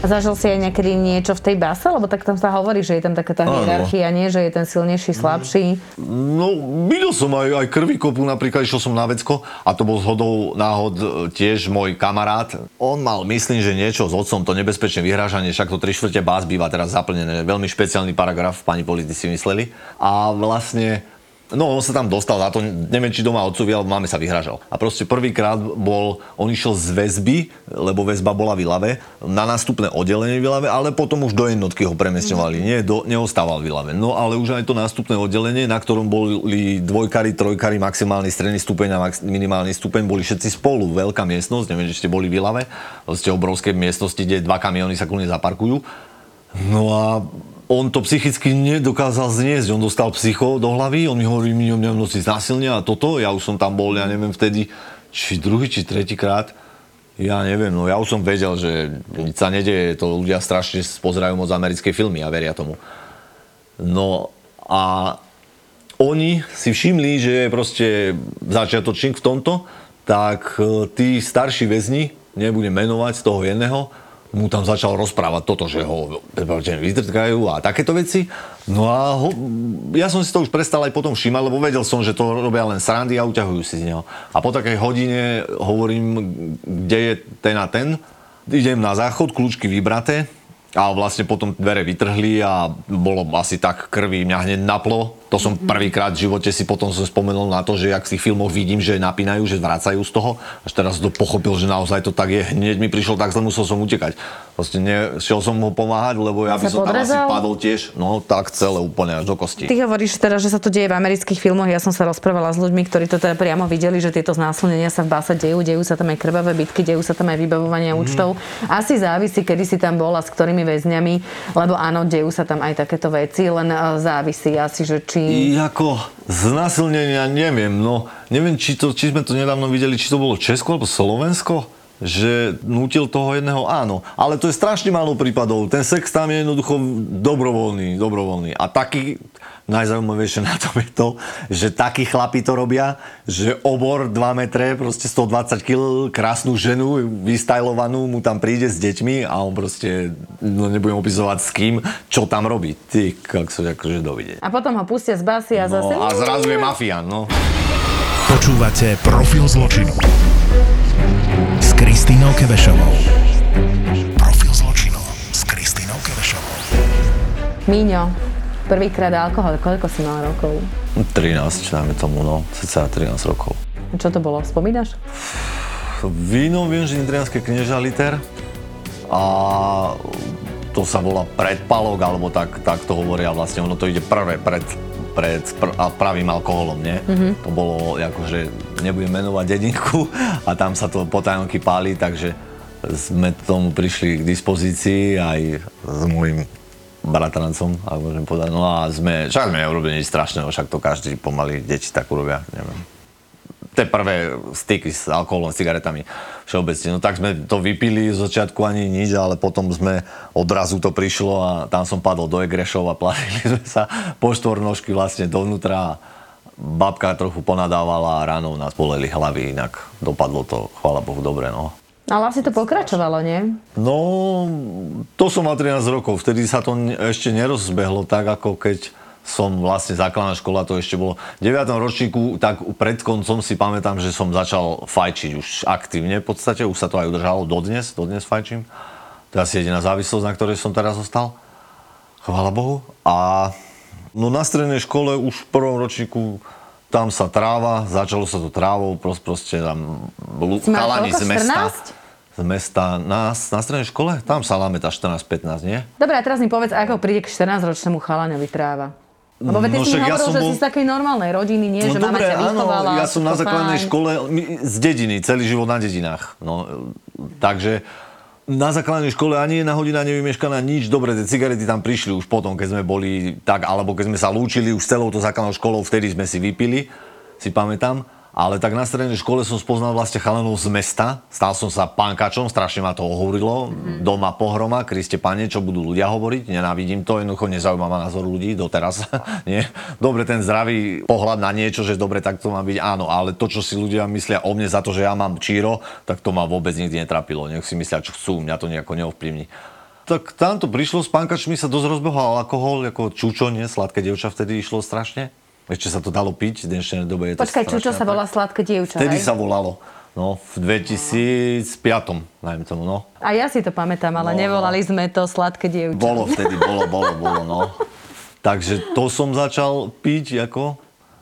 A zažil si aj niekedy niečo v tej base? Lebo tak tam sa hovorí, že je tam taká tá hierarchia, nie? Že je ten silnejší, slabší. No, videl som aj, aj krvi kopu, napríklad išiel som na vecko a to bol zhodou náhod e, tiež môj kamarát. On mal, myslím, že niečo s otcom, to nebezpečné vyhrážanie, však to 3 štvrte bás býva teraz zaplnené. Veľmi špeciálny paragraf, pani politici mysleli. A vlastne No, on sa tam dostal na to, neviem, či doma otcovi, ale máme sa vyhražal. A proste prvýkrát bol, on išiel z väzby, lebo väzba bola v Ilave, na nástupné oddelenie v Ilave, ale potom už do jednotky ho premiestňovali. Nie, do, neostával v Ilave. No ale už aj to nástupné oddelenie, na ktorom boli dvojkari, trojkari, maximálny stredný stupeň a max, minimálny stupeň, boli všetci spolu. Veľká miestnosť, neviem, či ste boli v Ilave, ste obrovské miestnosti, kde dva kamiony sa kľudne zaparkujú. No a on to psychicky nedokázal zniesť. On dostal psycho do hlavy, on mi hovorí, mi mňa noci znásilnia a toto. Ja už som tam bol, ja neviem vtedy, či druhý, či tretíkrát. Ja neviem, no ja už som vedel, že nič sa nedeje, to ľudia strašne pozerajú moc americké filmy a veria tomu. No a oni si všimli, že je proste začiatočník v tomto, tak e, tí starší väzni, nebudem menovať z toho jedného, mu tam začal rozprávať toto, že ho vytrtkajú a takéto veci. No a ho, ja som si to už prestal aj potom všímať, lebo vedel som, že to robia len srandy a uťahujú si z neho. A po takej hodine hovorím, kde je ten a ten. Idem na záchod, kľúčky vybraté, a vlastne potom dvere vytrhli a bolo asi tak krvi, mňa hneď naplo. To som prvýkrát v živote si potom som spomenul na to, že jak v tých filmoch vidím, že napínajú, že vracajú z toho. Až teraz to pochopil, že naozaj to tak je. Hneď mi prišlo tak zle, musel som utekať. Proste ne, šiel som mu pomáhať, lebo ja by som tam asi padol tiež. No tak celé úplne až do kosti. Ty hovoríš teda, že sa to deje v amerických filmoch. Ja som sa rozprávala s ľuďmi, ktorí to teda priamo videli, že tieto znásilnenia sa v báse dejú, dejú sa tam aj krvavé bitky, dejú sa tam aj vybavovania Mhm. účtov. Asi závisí, kedy si tam bol a s ktorými väzňami, lebo áno, dejú sa tam aj takéto veci, len eh, závisí asi, že či... I ako znásilnenia, neviem, no, neviem, či, to, či sme to nedávno videli, či to bolo Česko alebo Slovensko, že nutil toho jedného, áno, ale to je strašne málo prípadov, ten sex tam je jednoducho dobrovoľný, dobrovoľný a taký, najzaujímavejšie na tom je to, že takí chlapi to robia, že obor 2 metre, proste 120 kg, krásnu ženu, vystajlovanú, mu tam príde s deťmi a on proste, no nebudem opisovať s kým, čo tam robí. Ty, kak sa akože dovidenia. A potom ho pustia z basy a zase... No, a zrazu je mafián, no. Počúvate Profil zločinu. S Kristínou Kevešovou. Profil zločinu s Kristínou Kevešovou. Míňo, prvýkrát alkohol, koľko si mal rokov? 13, dáme tomu, no, cca 13 rokov. Čo to bolo, spomínaš? Víno, viem, že nitrianské knieža liter a to sa volá predpalok, alebo tak, tak to hovoria vlastne, ono to ide prvé pred, pred pr- a pravým alkoholom, nie? Mm-hmm. To bolo, akože, nebudem menovať dedinku a tam sa to potajomky páli, takže sme tomu prišli k dispozícii aj s môjim bratrancom, ak môžem povedať. No a sme, však sme neurobili nič strašného, však to každý pomaly deti tak urobia, neviem tie prvé styky s alkoholom, s cigaretami všeobecne. No tak sme to vypili z začiatku ani nič, ale potom sme odrazu to prišlo a tam som padol do Egrešov a platili sme sa po štvornožky vlastne dovnútra babka trochu ponadávala a ráno nás boleli hlavy, inak dopadlo to, chvála Bohu, dobre, no. Ale asi to pokračovalo, nie? No, to som mal 13 rokov, vtedy sa to ešte nerozbehlo tak, ako keď som vlastne základná škola, to ešte bolo v 9. ročníku, tak pred koncom si pamätám, že som začal fajčiť už aktívne v podstate, už sa to aj udržalo dodnes, dodnes fajčím. To je asi jediná závislosť, na ktorej som teraz zostal. Chvála Bohu. A no na strednej škole už v prvom ročníku tam sa tráva, začalo sa to trávou, proste, proste tam chalani z mesta. 14? Z mesta na, na strednej škole? Tam sa láme tá 14-15, nie? Dobre, a teraz mi povedz, ako príde k 14-ročnému chalaňovi tráva. Lebo ty No si mi ja hovoril, som že bol- si z takej normálnej rodiny, nie? že mama ťa vychovala. ja som na základnej fajn. škole z dediny, celý život na dedinách. No, takže na základnej škole ani jedna hodina nevymeškaná, nič. Dobre, tie cigarety tam prišli už potom, keď sme boli tak, alebo keď sme sa lúčili už s celou to základnou školou, vtedy sme si vypili, si pamätám. Ale tak na strednej škole som spoznal vlastne chalanov z mesta. Stal som sa pánkačom, strašne ma to ohovorilo. Mm-hmm. Doma pohroma, Kriste pane, čo budú ľudia hovoriť. Nenávidím to, jednoducho nezaujíma ma názor ľudí doteraz. Nie? Dobre, ten zdravý pohľad na niečo, že dobre, tak to má byť, áno. Ale to, čo si ľudia myslia o mne za to, že ja mám číro, tak to ma vôbec nikdy netrapilo. Nech si myslia, čo chcú, mňa to nejako neovplyvní. Tak tam to prišlo, s pánkačmi sa dosť rozbehol alkohol, ako čučo, nie? Sladké dievča vtedy išlo strašne. Ešte sa to dalo piť, v dnešnej dobe je to Počkaj, Čučo strašné, sa volá sladké dievča, Vtedy hej? sa volalo. No, v 2005, najmä tomu, no. A ja si to pamätám, ale No, no. nevolali sme to sladké dievča. Bolo vtedy, bolo, bolo, bolo, no. Takže to som začal piť, ako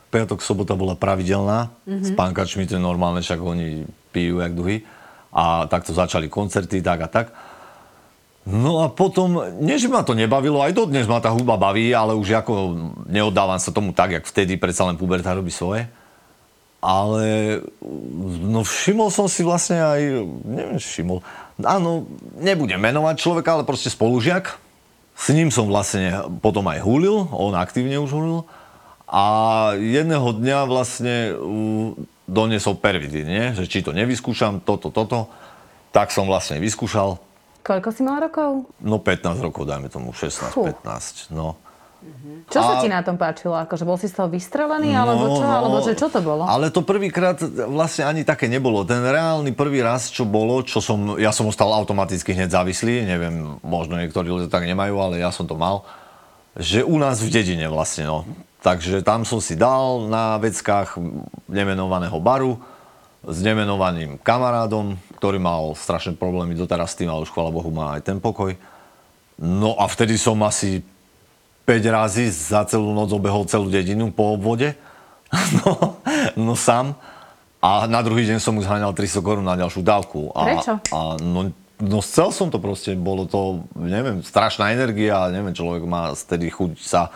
piatok, sobota bola pravidelná. Mm-hmm. S pánkačmi to je normálne, však oni pijú jak duhy. A takto začali koncerty, tak a tak. No a potom, nie že ma to nebavilo, aj dodnes ma tá hudba baví, ale už ako neoddávam sa tomu tak, jak vtedy, predsa len puberta robí svoje. Ale no všimol som si vlastne aj, neviem, všimol, áno, nebudem menovať človeka, ale proste spolužiak. S ním som vlastne potom aj hulil, on aktívne už hulil. A jedného dňa vlastne doniesol pervidín, nie? že či to nevyskúšam, toto, toto. Tak som vlastne vyskúšal. Koľko si mal rokov? No 15 rokov, dajme tomu 16, Fú. 15, no. Čo sa A- ti na tom páčilo? Akože bol si z toho vystrelený, alebo čo? Alebo že čo to bolo? No, Ale to prvýkrát vlastne ani také nebolo. Ten reálny prvý raz, čo bolo, čo som, ja som ostal automaticky hneď závislý, neviem, možno niektorí ľudia tak nemajú, ale ja som to mal, že u nás v dedine vlastne, no. Takže tam som si dal na veckách nemenovaného baru s nemenovaným kamarádom, ktorý mal strašné problémy doteraz s tým, ale už chvála Bohu má aj ten pokoj. No a vtedy som asi 5 razy za celú noc obehol celú dedinu po obvode. No, no sám. A na druhý deň som už zháňal 300 korún na ďalšiu dávku. A, Prečo? A no, no chcel som to proste, bolo to, neviem, strašná energia, neviem, človek má vtedy chuť sa,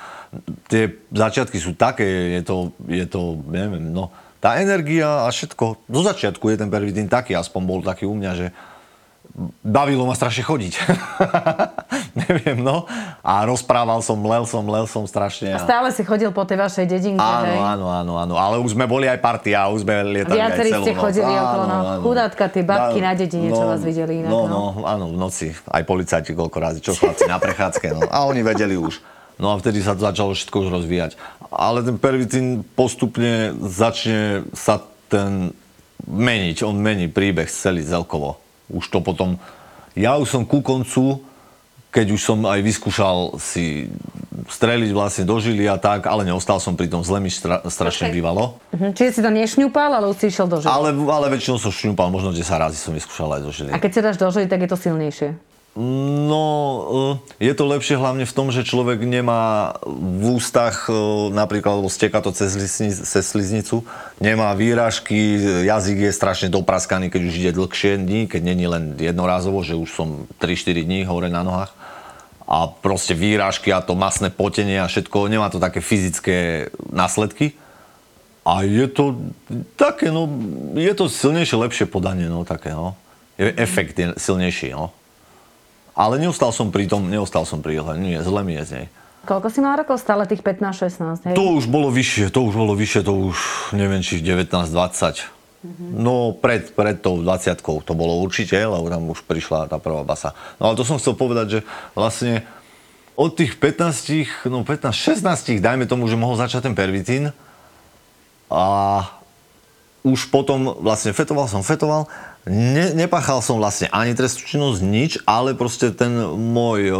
tie začiatky sú také, je to, je to, neviem, no, tá energia a všetko, do začiatku je ten prvý deň taký, aspoň bol taký u mňa, že bavilo ma strašne chodiť. neviem, no. A rozprával som, lel som, lel som strašne. A stále si chodil po tej vašej dedinke, Áno, hej? áno, áno, áno, ale už sme boli aj partia, už sme lietali Viacerí aj celú ste noc. chodili Áno, okolo, no. áno. Chudátka, tie babky Dá- na dedine, čo vás videli inak, No, no. no, áno, v noci. Aj policajti koľko razy, čo chlapci na prechádzke, no. A oni vedeli už. No a vtedy sa začalo všetko už rozvíjať. Ale ten pervitín postupne začne sa ten meniť, on mení príbeh celý celkovo. Už to potom, ja už som ku koncu, keď už som aj vyskúšal si streliť vlastne do žily a tak, ale neostal som pri tom, zle mi stra, strašne Počkaj. bývalo. Mhm. Čiže si to nešňupal, ale už si išiel do žily. Ale, ale väčšinou som šňupal, možno 10 razy som vyskúšal aj do žily. A keď si dáš do žily, tak je to silnejšie. No, eh, je to lepšie hlavne v tom, že človek nemá v ústach, eh, napríklad, lebo steká to cez, lisni, cez sliznicu, nemá výražky, jazyk je strašne dopraskaný, keď už ide dlhšie dní, keď není len jednorázovo, že už som 3-4 dní hore na nohách. A proste výrážky a to masné potenie a všetko, nemá to také fyzické následky. A je to také, no, je to silnejšie, lepšie podanie, no, také, no. Je, efekt je silnejší, no. Ale neostal som pri tom, neostal som pri jeho, nie, zle mi je z nej. Koľko si mal rokov? Stále tých 15-16, hej? To už bolo vyššie, to už bolo vyššie, to už neviem, či 19-20. No pred, pred tou 20 to bolo určite, lebo tam už prišla tá prvá basa. No ale to som chcel povedať, že vlastne od tých 15, no 15, 16, dajme tomu, že mohol začať ten pervitín a už potom vlastne fetoval som, fetoval, ne, nepáchal som vlastne ani trestnú činnosť, nič, ale proste ten môj,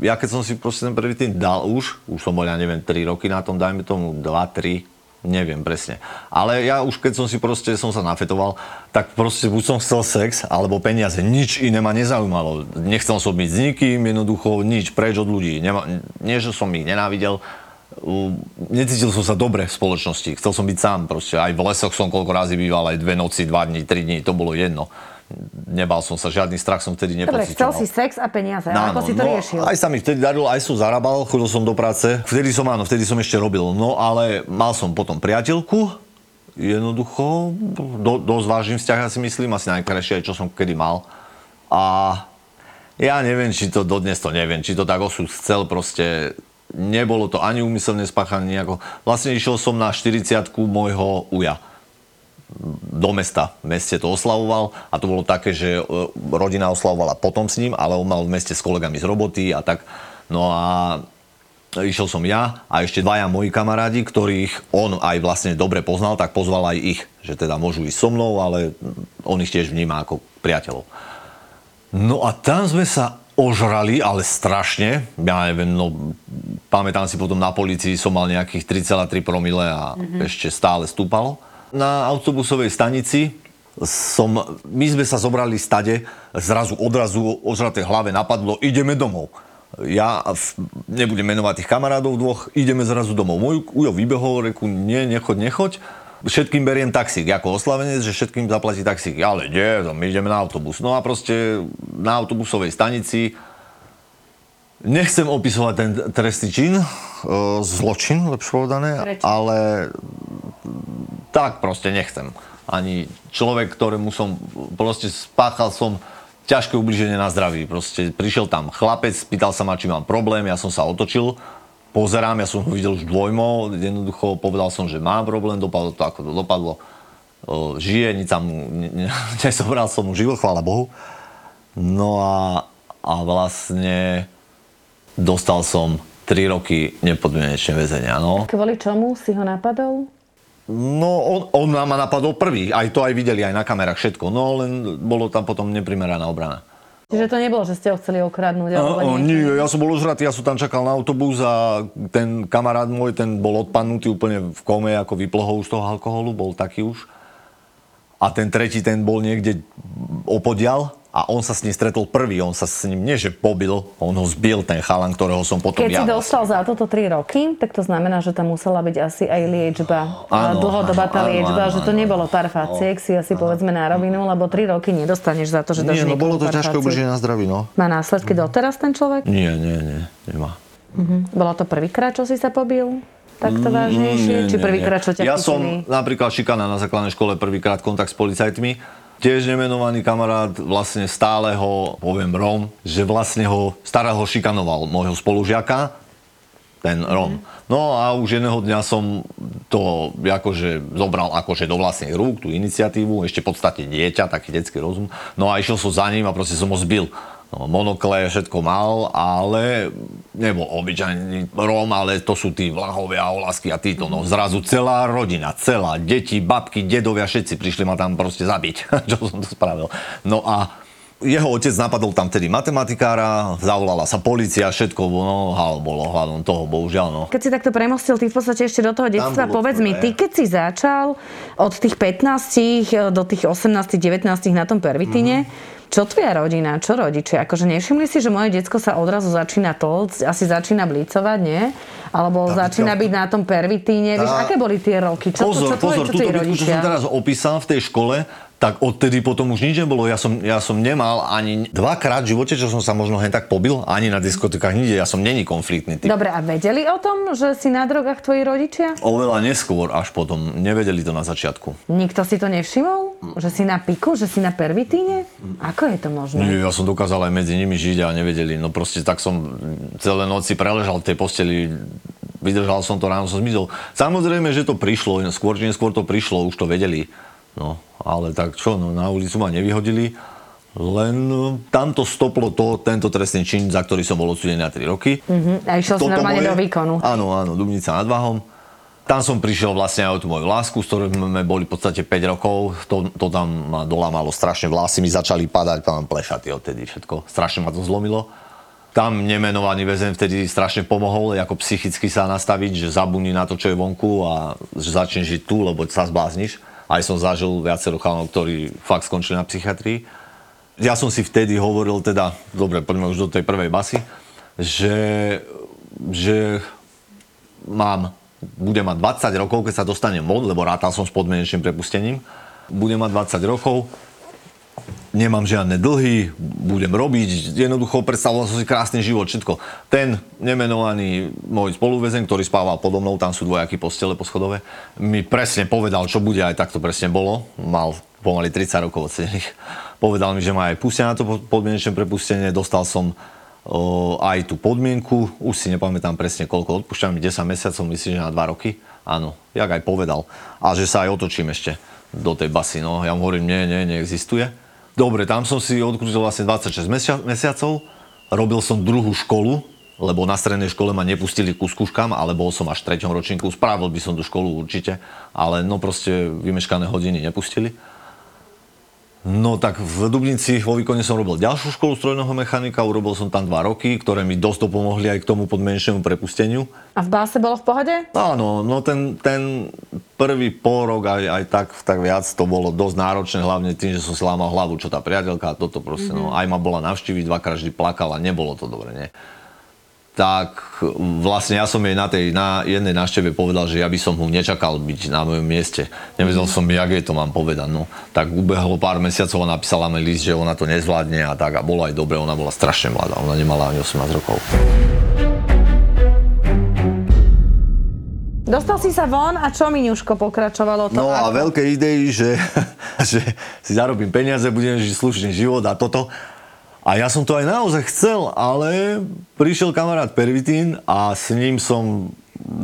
ja keď som si proste ten prvý tým dal už, už som bol, ja neviem, 3 roky na tom, dajme tomu 2, 3, neviem presne. Ale ja už keď som si proste, som sa nafetoval, tak proste buď som chcel sex, alebo peniaze, nič iné ma nezaujímalo. Nechcel som byť s nikým, jednoducho nič, preč od ľudí. Nema, nie, že som ich nenávidel, necítil som sa dobre v spoločnosti. Chcel som byť sám proste. Aj v lesoch som koľko razy býval, aj dve noci, dva dní, tri dní, to bolo jedno. Nebal som sa, žiadny strach som vtedy Dobre, chcel nepocitoval. si sex a peniaze. a ako si to no, riešil? Aj sa mi vtedy darilo, aj som zarábal, chodil som do práce. Vtedy som, áno, vtedy som ešte robil. No ale mal som potom priateľku, jednoducho, do, dosť vážny vzťah, ja si myslím, asi najkrajšie, aj čo som kedy mal. A Ja neviem, či to dodnes to neviem, či to tak osud chcel, proste nebolo to ani úmyselne spáchané nejako. Vlastne išiel som na 40 môjho uja do mesta. V meste to oslavoval a to bolo také, že e, rodina oslavovala potom s ním, ale on mal v meste s kolegami z roboty a tak. No a išiel som ja a ešte dvaja moji kamarádi, ktorých on aj vlastne dobre poznal, tak pozval aj ich, že teda môžu ísť so mnou, ale on ich tiež vníma ako priateľov. No a tam sme sa ožrali, ale strašne. Ja neviem, no pamätám si potom na policii som mal nejakých 3,3 promile a mm-hmm. ešte stále stúpalo. Na autobusovej stanici som, my sme sa zobrali stade, zrazu odrazu ožratej hlave napadlo, ideme domov ja nebudem menovať tých kamarádov dvoch, ideme zrazu domov. Môj ujo vybehol, reku, nie, nechoď, nechoď. Všetkým beriem taxík, ako oslavenec, že všetkým zaplatí taxík. Ale nie, my ideme na autobus. No a proste na autobusovej stanici Nechcem opisovať ten trestný čin, e, zločin, lepšie povedané, Prečo? ale tak proste nechcem. Ani človek, ktorému som, proste spáchal som ťažké ubliženie na zdraví. Proste prišiel tam chlapec, pýtal sa ma, či mám problém, ja som sa otočil, pozerám, ja som ho videl už dvojmo, jednoducho povedal som, že mám problém, dopadlo to ako to dopadlo. žije, nič tam, ne, nezobral som mu život, chvála Bohu. No a, a vlastne dostal som 3 roky nepodmienečné väzenia. No. Kvôli čomu si ho napadol? No, on, on ma napadol prvý, aj to aj videli, aj na kamerách, všetko. No, len bolo tam potom neprimeraná obrana. Čiže to nebolo, že ste ho chceli okradnúť? A, a, nie, ja som bol užratý, ja som tam čakal na autobus a ten kamarát môj, ten bol odpadnutý úplne v kome, ako vyplohol už toho alkoholu, bol taký už. A ten tretí, ten bol niekde opodial a on sa s ním stretol prvý, on sa s ním nie že pobil, on ho zbil, ten chalan, ktorého som potom Keď ja si dostal za toto 3 roky, tak to znamená, že tam musela byť asi aj liečba, Áno, dlhodobá tá áno, liečba, áno, že to áno. nebolo pár faciek, si asi povedzme na rovinu, lebo 3 roky nedostaneš za to, že dáš Nie, no bolo to ťažké ubliženie na zdraví, no. Má následky doteraz ten človek? Nie, nie, nie, nemá. Bolo to prvýkrát, čo si sa pobil? Takto vážnejšie? Mm, Nie, Či prvýkrát, čo ťa Ja chytili? som napríklad šikana na základnej škole, prvýkrát kontakt s policajtmi. Tiež nemenovaný kamarát vlastne stále ho, poviem Rom, že vlastne ho starého šikanoval môjho spolužiaka, ten Rom. No a už jedného dňa som to akože zobral akože do vlastných rúk, tú iniciatívu, ešte v podstate dieťa, taký detský rozum. No a išiel som za ním a proste som ho zbil. No, monokle, všetko mal, ale nebol obyčajný Róm, ale to sú tí vlahovia, olasky a títo. No zrazu celá rodina, celá, deti, babky, dedovia, všetci prišli ma tam proste zabiť, čo som to spravil. No a jeho otec napadol tam vtedy matematikára, zavolala sa policia, všetko, no hal bolo hľadom toho, bohužiaľ, no. Keď si takto premostil, ty v podstate ešte do toho detstva, povedz mi, ty keď si začal od tých 15 do tých 18, 19 na tom pervitíne, Mhm. Čo tvoja rodina, čo rodičia? Akože nevšimli si, že moje decko sa odrazu začína tlcť, asi začína blicovať, nie? Alebo Tá začína byť na tom pervitíne. Tá- aké boli tie roky? Čo, pozor, čo, čo, pozor, čo túto bitku, čo som teraz opísal v tej škole, tak odtedy potom už nič nebolo. Ja som, ja som nemal ani dvakrát v živote, čo som sa možno hen tak pobil, ani na diskotekách nikde. Ja som není konfliktný typ. Dobre, a vedeli o tom, že si na drogách tvoji rodičia? Oveľa neskôr, až potom. Nevedeli to na začiatku. Nikto si to nevšimol? Že si na piku, že si na pervitíne? Ako je to možné? Nie, ja som dokázal aj medzi nimi žiť a nevedeli. No proste tak som celé noci preležal v tej posteli, vydržal som to, ráno som zmizol. Samozrejme, že to prišlo, skôr či neskôr to prišlo, už to vedeli. No, ale tak čo, no, na ulicu ma nevyhodili. Len no, tam to stoplo to, tento trestný čin, za ktorý som bol odsudený na 3 roky. Mhm, A išiel Toto normálne moje- do výkonu. Áno, áno, Dubnica nad Váhom. Tam som prišiel vlastne aj o tú moju lásku, s ktorou sme boli v podstate 5 rokov. To, to tam ma dolamalo strašne, vlasy mi začali padať, mám plešaty odtedy všetko. Strašne ma to zlomilo. Tam nemenovaný väzen vtedy strašne pomohol, ako psychicky sa nastaviť, že zabudni na to, čo je vonku a že začneš žiť tu, lebo sa zblázniš. Aj som zažil viacero chalánov, ktorí fakt skončili na psychiatrii. Ja som si vtedy hovoril teda, dobre, poďme už do tej prvej basy, že, že mám, budem mať 20 rokov, keď sa dostanem von, lebo rátal som s podmienečným prepustením. Budem mať 20 rokov, nemám žiadne dlhy, budem robiť, jednoducho predstavoval som si krásny život, všetko. Ten nemenovaný môj spoluväzen, ktorý spával podo mnou, tam sú dvojaky postele poschodové, mi presne povedal, čo bude, aj tak to presne bolo. Mal pomaly 30 rokov odsedených. Povedal mi, že ma aj pustia na to po- podmienečné prepustenie. Dostal som o, aj tú podmienku, už si nepamätám presne koľko, odpúšťam mi 10 mesiacov, myslím, že na 2 roky. Áno, jak aj povedal. A že sa aj otočím ešte do tej basy. No, ja mu hovorím, nie, nie, neexistuje. Dobre, tam som si odkrútil vlastne 26 mesia- mesiacov. Robil som druhú školu, lebo na strednej škole ma nepustili ku skúškam, ale bol som až v treťom ročníku. Spravil by som tú školu určite, ale no proste vymeškané hodiny nepustili. No tak v Dubnici vo výkone som robil ďalšiu školu strojného mechanika, urobil som tam dva roky, ktoré mi dosť pomohli aj k tomu podmienečnému prepusteniu. A v báse bolo v pohode? Áno, no ten, ten prvý pol rok aj, aj tak, tak viac to bolo dosť náročné, hlavne tým, že som si lámal hlavu, čo tá priateľka a toto proste, mm-hmm. no aj ma bola navštíviť, dvakrát vždy plakala, nebolo to dobre, nie? Tak vlastne ja som jej na tej na jednej návšteve povedal, že ja by som mu nečakal byť na mojom mieste. Nevedel som, jak jej to mám povedať. No. Tak ubehlo pár mesiacov a napísala mi list, že ona to nezvládne a tak. A bolo aj dobre, ona bola strašne mladá. Ona nemala ani 18 rokov. Dostal si sa von a čo Miňuško pokračovalo to? No a ako? veľké idei, že, že si zarobím peniaze, budem žiť slušný život a toto. A ja som to aj naozaj chcel, ale prišiel kamarát Pervitín a s ním som,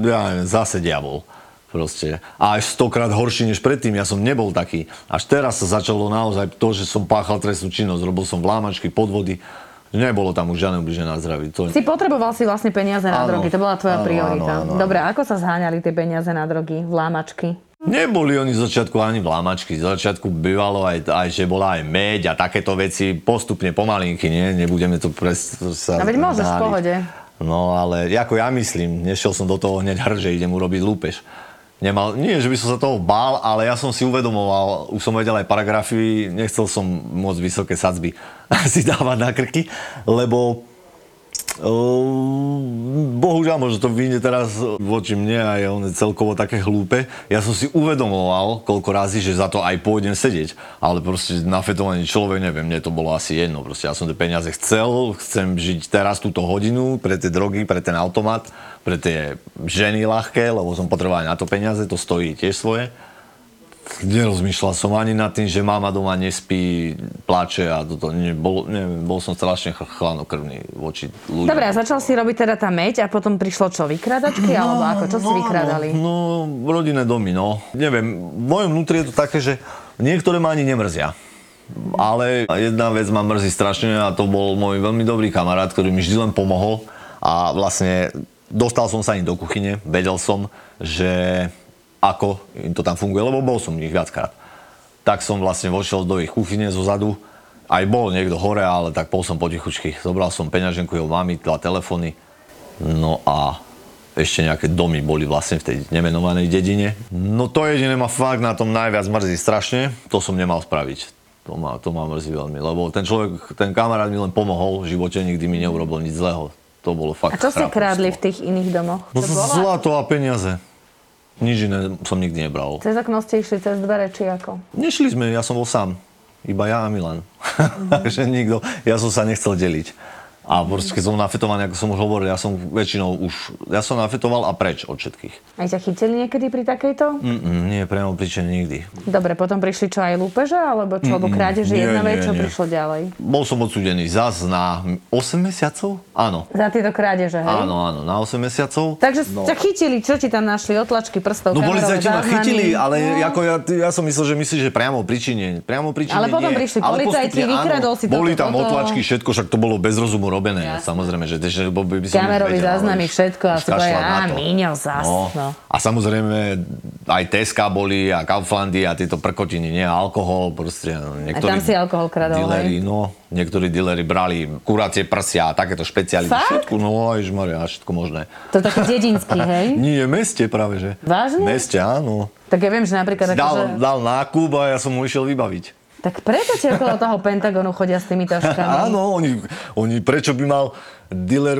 ja neviem, zase diabol. Proste. A až stokrát horší než predtým, ja som nebol taký. Až teraz sa začalo naozaj to, že som páchal trestnú činnosť, robil som vlámačky, podvody. Nebolo tam už žiadne ubliženie na zdraví. To... Si potreboval si vlastne peniaze na Áno. drogy, to bola tvoja Áno, priorita. áno, áno. Dobre, ako sa zháňali tie peniaze na drogy, vlámačky? Neboli oni z začiatku ani vlámačky, z začiatku bývalo aj, aj, že bola aj meď a takéto veci postupne pomalinky, nie? Nebudeme to pres... Sa A veď môžeš, v pohode. No ale ako ja myslím, nešiel som do toho hneď hr, že idem urobiť lúpež. Nemal, nie, že by som sa toho bál, ale ja som si uvedomoval, už som vedel aj paragrafy, nechcel som moc vysoké sadzby si dávať na krky, lebo bohužiaľ, možno to vyjde teraz voči mne a je on celkovo také hlúpe. Ja som si uvedomoval koľko razy, že za to aj pôjdem sedieť. Ale proste nafetovaný človek, neviem, mne to bolo asi jedno. Proste ja som tie peniaze chcel, chcem žiť teraz túto hodinu pre tie drogy, pre ten automat, pre tie ženy ľahké, lebo som potreboval aj na to peniaze, to stojí tiež svoje. Nerozmýšľal som ani nad tým, že mama doma nespí, plače a toto. Nie, bol, neviem, bol som strašne ch- chladnokrvný voči ľuďom. Dobre, a začal si robiť teda tá meď a potom prišlo čo, vykradačky? alebo ako, čo si vykradali? No, no, rodinné domy, no. Neviem, v mojom vnútri je to také, že niektoré ma ani nemrzia. Ale jedna vec ma mrzí strašne a to bol môj veľmi dobrý kamarát, ktorý mi vždy len pomohol a vlastne dostal som sa ani do kuchyne, vedel som, že ako im to tam funguje, lebo bol som u nich viackrát. Tak som vlastne vošiel do ich kuchyne zo zadu, aj bol niekto hore, ale tak pol som potichučky. Zobral som peňaženku jeho mami, dva telefóny, no a ešte nejaké domy boli vlastne v tej nemenovanej dedine. No to jediné ma fakt na tom najviac mrzí strašne, to som nemal spraviť. To ma, to ma mrzí veľmi, lebo ten človek, ten kamarát mi len pomohol v živote, nikdy mi neurobil nič zlého. To bolo fakt A čo chrápavstvo. krádli v tých iných domoch? No zlato a peniaze. Nič iné som nikdy nebral. Cez okno ste išli cez dvere, či ako? Nešli sme, ja som bol sám. Iba ja a Milan. Takže nikto, ja som sa nechcel deliť. A proste, keď som nafetovaný, ako som už hovoril, ja som väčšinou už, ja som nafetoval a preč od všetkých. Aj ťa chytili niekedy pri takejto? Mm-mm, nie, priamo príčine nikdy. Dobre, potom prišli čo aj lúpeže, alebo čo, alebo krádeže jedna vec, čo nie. prišlo ďalej? Bol som odsudený zas na 8 mesiacov? Áno. Za tieto krádeže, hej? Áno, áno, na 8 mesiacov. Takže no. ťa chytili, čo ti tam našli? Otlačky prstov, No policajti ma chytili, ale No. ako ja, ja som myslel, že myslíš, že priamo príčine. Priamo príčine Ale potom nie. prišli policajti, vykradol si toto, Boli tam otlačky, všetko, však to bolo bez rozumu robené. Jasné. Samozrejme, že, že by, by som Kamerový záznamy, všetko a kašľať na á, to. Míňo, zas, no. A samozrejme, aj Teska boli a Kauflandy a tieto prkotiny, nie alkohol, proste. no, Niektorí tam si alkohol kradol, Dealeri, no, niektorí dealeri brali kuracie prsia a takéto špeciality. Fakt? Všetko, no, ježmaria, všetko možné. To je taký dedinský, hej? Nie, v meste práve, že. Vážne? Meste, áno. Tak ja viem, že napríklad... Dal, Akože, dal nákup a ja som mu išiel vybaviť. Tak preto ti okolo toho Pentagonu chodia s tými taškami. Áno, oni, oni, prečo by mal dealer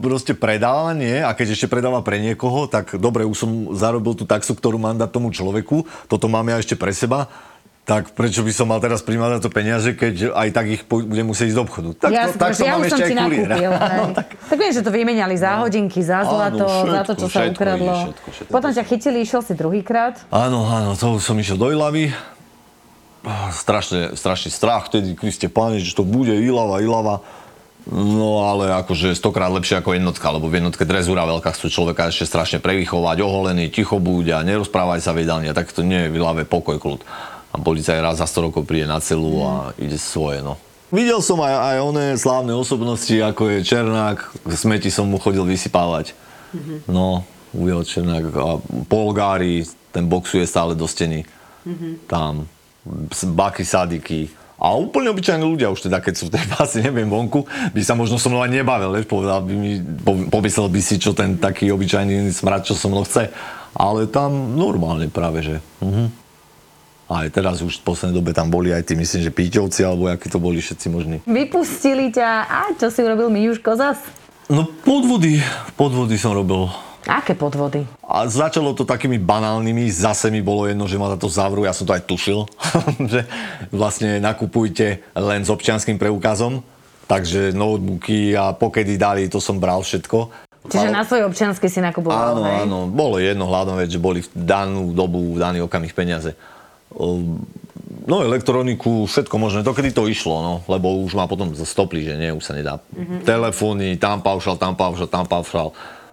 proste predáva, nie? A keď ešte predáva pre niekoho, tak dobre, už som zarobil tú taxu, ktorú mám dať tomu človeku, toto mám ja ešte pre seba, tak prečo by som mal teraz príjmať na to peniaze, keď aj tak ich budem musieť ísť do obchodu. Tak, ja, to, tak ja mám som ešte ti aj kuriéra. nakúpil. hej. tak... tak vieš, že to vymenali za hodinky, za zlato, všetko, za to, čo sa všetko ukradlo. ide, všetko, všetko. Potom ťa chytili, išiel si druhýkrát. Áno, áno, to som išiel do Ilavy. Strašne, strašný strach vtedy, Kriste páne, že to bude Ilava, Ilava. No ale akože stokrát lepšie ako jednotka, lebo v jednotke drezúra veľká chcú človeka ešte strašne prevychovať, oholený, ticho buď a nerozprávaj sa v jedálni, a tak to nie je v Ilave pokoj, kľud. A policaj raz za 100 rokov príde na celu a ide svoje, no. Videl som aj, aj oné slávne osobnosti, ako je Černák, smeti som mu chodil vysypávať. No, uviel Černák a Polgári, ten boxuje stále do steny. Tam, Baky Sadiky. A úplne obyčajní ľudia už teda, keď sú v tej báse, neviem, vonku, by sa možno so mnou ani nebavil, vieš, povedal by mi, po, pomyslel by si, čo ten taký obyčajný smrad, čo so mnou chce. Ale tam normálne práve, že. Mhm. Aj teraz už v poslednej dobe tam boli aj tí, myslím, že Píťovci, alebo akí to boli všetci možní. Vypustili ťa. A čo si urobil Mijuško zas? No podvody, podvody som robil. Aké podvody? A začalo to takými banálnymi, zase mi bolo jedno, že ma za to zavrú, ja som to aj tušil, že vlastne nakupujte len s občianským preukazom, takže notebooky a pokedy dali, to som bral všetko. Čiže na svoj občiansky si nakupoval, Áno, hej? áno, bolo jedno hlavnou vec, že boli v danú dobu, v daný okamih peniaze. O, No elektroniku, všetko možné, to kedy to išlo, no, lebo už ma potom stopli, že nie, už sa nedá. Mhm. Telefóny, tam paušal, tam paušal, tam paušal.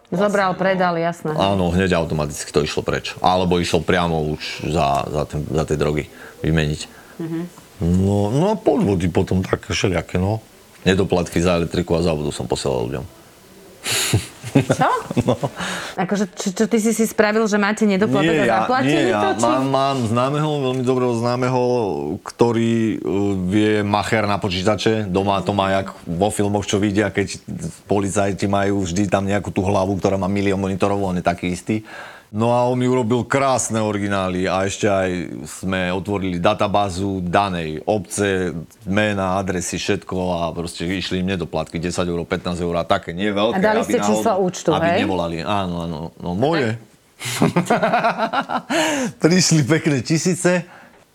Zobral, predal, jasné. Áno, hneď automaticky to išlo preč. Alebo išiel priamo už za, za, ten, za tie drogy vymeniť. Mhm. No, no a podvody potom tak všelijaké, no. Nedoplatky za elektriku a za vodu som posielal ľuďom. Čo? No. Akože, čo, čo ty si si spravil, že máte nedoplatok a zaplatili to? ja Či... mám, mám známeho, veľmi dobrého známeho, ktorý uh, vie macher na počítače. Doma to má jak vo filmoch, čo vidia, keď policajti majú vždy tam nejakú tú hlavu, ktorá má milión monitorov, on je taký istý. No a on mi urobil krásne originály a ešte aj sme otvorili databázu danej obce, mena, adresy, všetko a proste išli im nedoplatky 10 eur, 15 eur a také, nie veľké. A dali ste číslo účtu, aby hej? nevolali, áno, áno, no moje. Prišli pekné tisíce.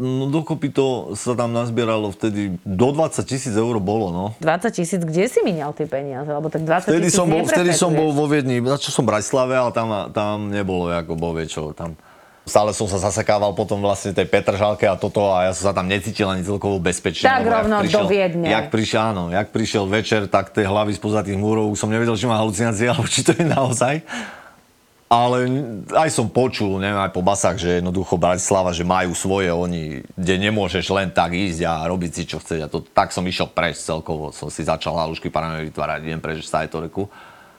No dokopy to sa tam nazbieralo vtedy, do 20 tisíc eur bolo, no. 20 tisíc, kde si minial tie peniaze? Lebo tak 20 Vtedy som, bol, vtedy som bol vo Viedni, začal som v Bratislave, ale tam, tam nebolo ako bovie čo. Tam stále som sa zasekával potom vlastne tej Petržalke a toto a ja som sa tam necítil ani celkovo bezpečne. Tak lebo jak rovno do Viedne. Jak prišiel, áno, jak prišiel večer, tak tie hlavy spoza tých múrov, už som nevedel, či má halucinácie, alebo či to je naozaj. Ale aj som počul, neviem, aj po basách, že jednoducho Bratislava, že majú svoje oni, kde nemôžeš len tak ísť a robiť si, čo chceš. A to, tak som išiel prejsť celkovo. Som si začal halušky paranoje vytvárať, idem prežiť sa aj to reku.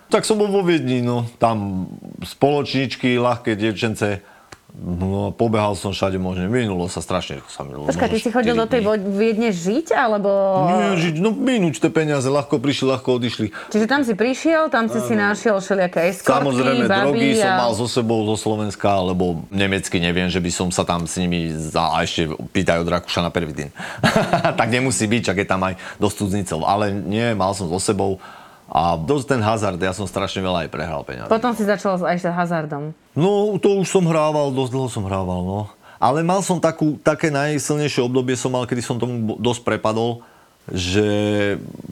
Tak som bol vo Viedni, no, tam spoločničky, ľahké dievčence, no, pobehal som všade možne, minulo sa strašne, sa minulo. Počkaj, ty si chodil 4 do tej dní. Viedne žiť, alebo... Nie, žiť, no minúť tie peniaze, ľahko prišli, ľahko odišli. Čiže tam si prišiel, tam si si našiel všelijaké eskortky, Samozrejme, baby drogy a... som mal so sebou zo Slovenska, lebo nemecky neviem, že by som sa tam s nimi za, a ešte pýtajú od Rakúša na pervitín. tak nemusí byť, čak je tam aj cudznicov. Ale nie, mal som so sebou a dosť ten hazard, ja som strašne veľa aj prehral peniaze. Potom si začal aj s hazardom. No, to už som hrával, dosť dlho som hrával, no. Ale mal som takú, také najsilnejšie obdobie som mal, kedy som tomu dosť prepadol, že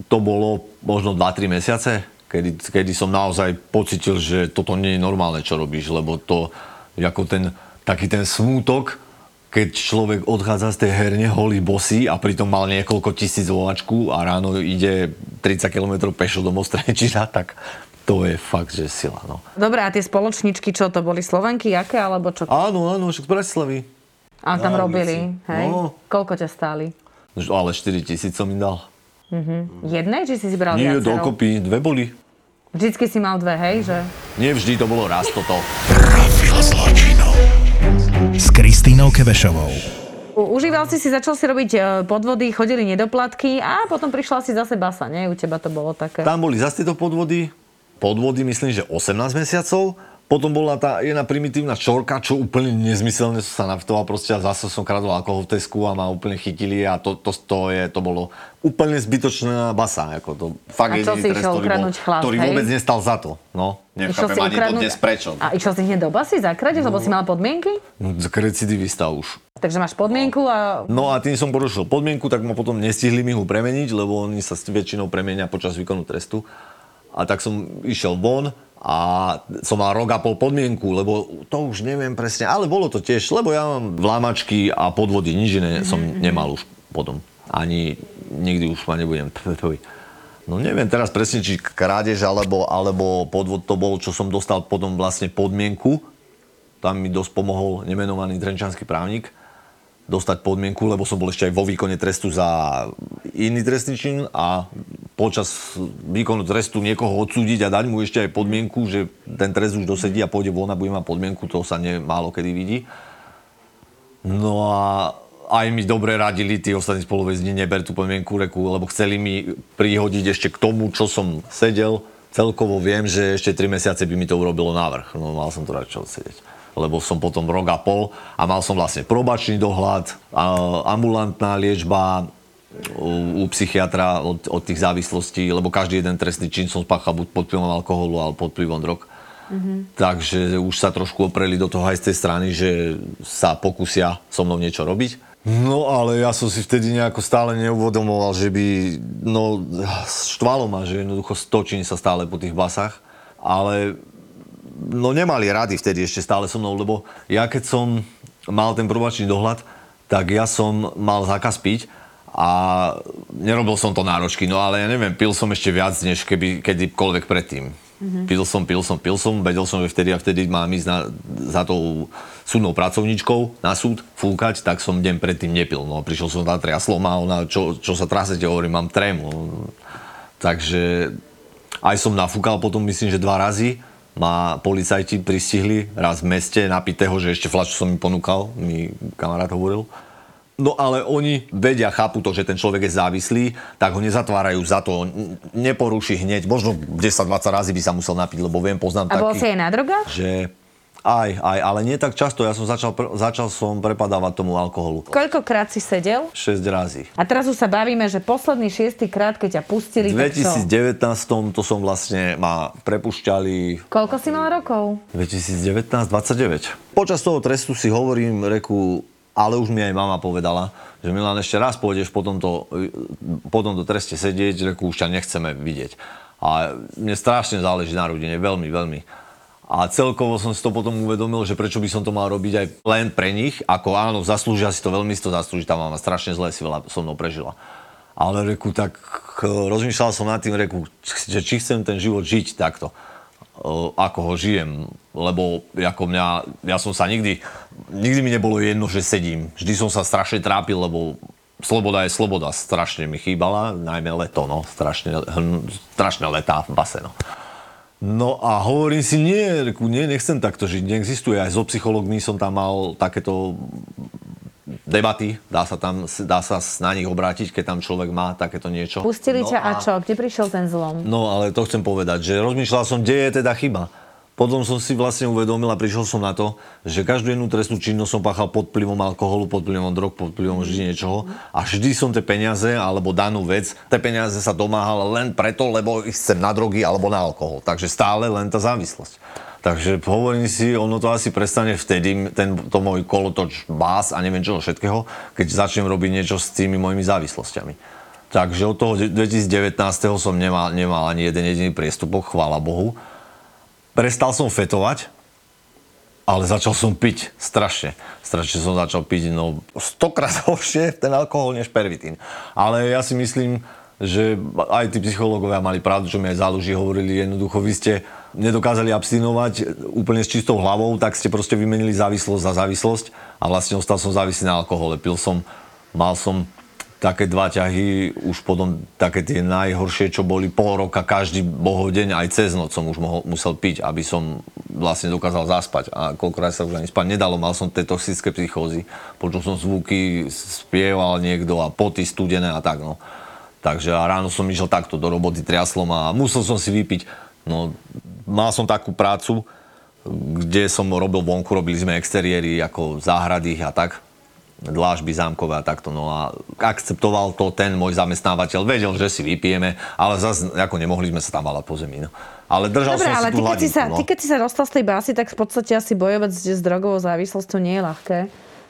to bolo možno 2-3 mesiace, kedy, kedy som naozaj pocitil, že toto nie je normálne, čo robíš, lebo to, ako ten, taký ten smútok, keď človek odchádza z tej herne holý bosý a pritom mal niekoľko tisíc vovačku a ráno ide 30 km pešo do Mostrečina, tak to je fakt, že sila, no. Dobre, a tie spoločničky, čo to boli Slovenky, aké, alebo čo? Áno, áno, však z Bratislavy. A tam na robili, ulici. hej? No. Koľko ťa stáli? Ale 4 tisíc som im dal. Jednej, či si si bral Nie, viacero? dokopy, dve boli. Vždycky si mal dve, hej, že? Nie vždy to bolo raz toto. S Kristínou Kevešovou. Užíval si si, začal si robiť e, podvody, chodili nedoplatky a potom prišla si zase basa, nie? U teba to bolo také. Tam boli zase tieto podvody. Podvody myslím, že 18 mesiacov. Potom bola tá jedna primitívna čorka, čo úplne nezmyselne sa naftoval proste a zase som kradol alkohol v Tesku a ma úplne chytili a to, to, to, je, to bolo úplne zbytočná basa. Ako to, fakt A čo si trest, išiel ukradnúť chlap, ktorý hej? vôbec nestal za to. No, nechápem ani to dnes prečo. A išiel si hneď do basy zakradiť, lebo si mal podmienky? No, Recidivista už. Takže máš podmienku a... No a tým som porušil podmienku, tak ma potom nestihli mi ho premeniť, lebo oni sa väčšinou premenia počas výkonu trestu. A tak som išiel von a som mal rok a pol podmienku, lebo to už neviem presne, ale bolo to tiež, lebo ja mám vlámačky a podvody, nič iné som nemal už potom. Ani nikdy už ma nebudem. No neviem teraz presne, či krádež alebo, alebo podvod to bol, čo som dostal potom vlastne podmienku. Tam mi dosť pomohol nemenovaný trenčanský právnik dostať podmienku, lebo som bol ešte aj vo výkone trestu za iný trestný čin a počas výkonu trestu niekoho odsúdiť a dať mu ešte aj podmienku, že ten trest už dosedí a pôjde von a bude mať podmienku, to sa ne, málo kedy vidí. No a aj mi dobre radili tí ostatní spoluväzni, neber tú podmienku reku, lebo chceli mi prihodiť ešte k tomu, čo som sedel. Celkovo viem, že ešte 3 mesiace by mi to urobilo návrh. No mal som to radšej odsedieť lebo som potom rok a pol a mal som vlastne probačný dohľad, ambulantná liečba u, u psychiatra od, od tých závislostí, lebo každý jeden trestný čin som spáchal buď pod vplyvom alkoholu alebo pod vplyvom drog. Mm-hmm. Takže už sa trošku opreli do toho aj z tej strany, že sa pokusia so mnou niečo robiť. No ale ja som si vtedy nejako stále neuvodomoval, že by, no štvalo ma, že jednoducho stočím sa stále po tých basách. Ale no nemali rady vtedy ešte stále so mnou, lebo ja keď som mal ten probačný dohľad, tak ja som mal zákaz piť a nerobil som to náročky, no ale ja neviem, pil som ešte viac, než keby kedykoľvek predtým. Mm-hmm. Pil som, pil som, pil som, vedel som, že vtedy a vtedy mám ísť na, za tou súdnou pracovníčkou na súd fúkať, tak som deň predtým nepil. No prišiel som tam triaslo ma, ona, čo, čo sa trasete, hovorím, mám trému. Takže aj som nafúkal potom, myslím, že dva razy ma policajti pristihli raz v meste napitého, že ešte flašu som mi ponúkal, mi kamarát hovoril. No ale oni vedia, chápu to, že ten človek je závislý, tak ho nezatvárajú za to, neporuší hneď, možno 10-20 razy by sa musel napiť, lebo viem, poznám A taký, bol si aj na drogách? že aj, aj, ale nie tak často, ja som začal, začal som prepadávať tomu alkoholu. Koľkokrát si sedel? 6 razy. A teraz už sa bavíme, že posledný šiestý krát, keď ťa pustili, V tak čo? 2019 to som vlastne, ma prepušťali Koľko si mal rokov? 2019, 29. Počas toho trestu si hovorím, reku, ale už mi aj mama povedala, že Milan, ešte raz pôjdeš po tomto, po tomto treste sedieť, reku, už ťa nechceme vidieť. A mne strašne záleží na rodine, veľmi, veľmi. A celkovo som si to potom uvedomil, že prečo by som to mal robiť aj len pre nich, ako áno, zaslúžia si to, veľmi si to zaslúži, tá mama strašne zle si veľa so mnou prežila. Ale reku, tak eh, rozmýšľal som nad tým, reku, že či chcem ten život žiť takto eh, ako ho žijem, lebo ako mňa, ja som sa nikdy, nikdy mi nebolo jedno, že sedím. Vždy som sa strašne trápil, lebo sloboda je sloboda, strašne mi chýbala, najmä leto, no, strašne, hm, strašné letá v base, no. No a hovorím si, nie, reku, nie, nechcem takto žiť, neexistuje. Aj so psychologmi som tam mal takéto debaty, dá sa, tam, dá sa na nich obrátiť, keď tam človek má takéto niečo. Pustili no ťa a čo? Kde prišiel ten zlom? No ale to chcem povedať, že rozmýšľal som, kde je teda chyba. Potom som si vlastne uvedomil a prišiel som na to, že každú jednu trestnú činnosť som páchal pod vplyvom alkoholu, pod vplyvom drog, pod vplyvom vždy niečoho. A vždy som tie peniaze alebo danú vec, tie peniaze sa domáhal len preto, lebo ich chcem na drogy alebo na alkohol. Takže stále len tá závislosť. Takže hovorím si, ono to asi prestane vtedy, ten, to môj kolotoč bás a neviem čoho všetkého, keď začnem robiť niečo s tými mojimi závislosťami. Takže od toho 2019. som nemal, nemal ani jeden jediný priestupok, chvála Bohu. Prestal som fetovať, ale začal som piť strašne. Strašne som začal piť, no stokrát horšie ten alkohol než pervitín. Ale ja si myslím, že aj tí psychológovia mali pravdu, čo mi aj záluží hovorili, jednoducho vy ste nedokázali abstinovať úplne s čistou hlavou, tak ste proste vymenili závislosť za závislosť a vlastne ostal som závislý na alkohole. Pil som, mal som také dva ťahy, už potom také tie najhoršie, čo boli pol roka, každý bohodeň, aj cez noc som už mohol, musel piť, aby som vlastne dokázal zaspať. A koľkokrát sa už ani spať nedalo, mal som tie toxické psychózy, počul som zvuky, spieval niekto a poty studené a tak, no. Takže a ráno som išiel takto do roboty, triaslo ma a musel som si vypiť. No, mal som takú prácu, kde som robil vonku, robili sme exteriéry ako záhrady a tak, dlážby zámkové a takto. No a akceptoval to ten môj zamestnávateľ, vedel, že si vypijeme, ale zase ako nemohli sme sa tam valať po zemi. No. Ale držal Dobre, som ale si tú ty keď si, hladinku, sa, no. ty keď si sa dostal z tej básy, tak v podstate asi bojovať s drogovou závislosťou nie je ľahké.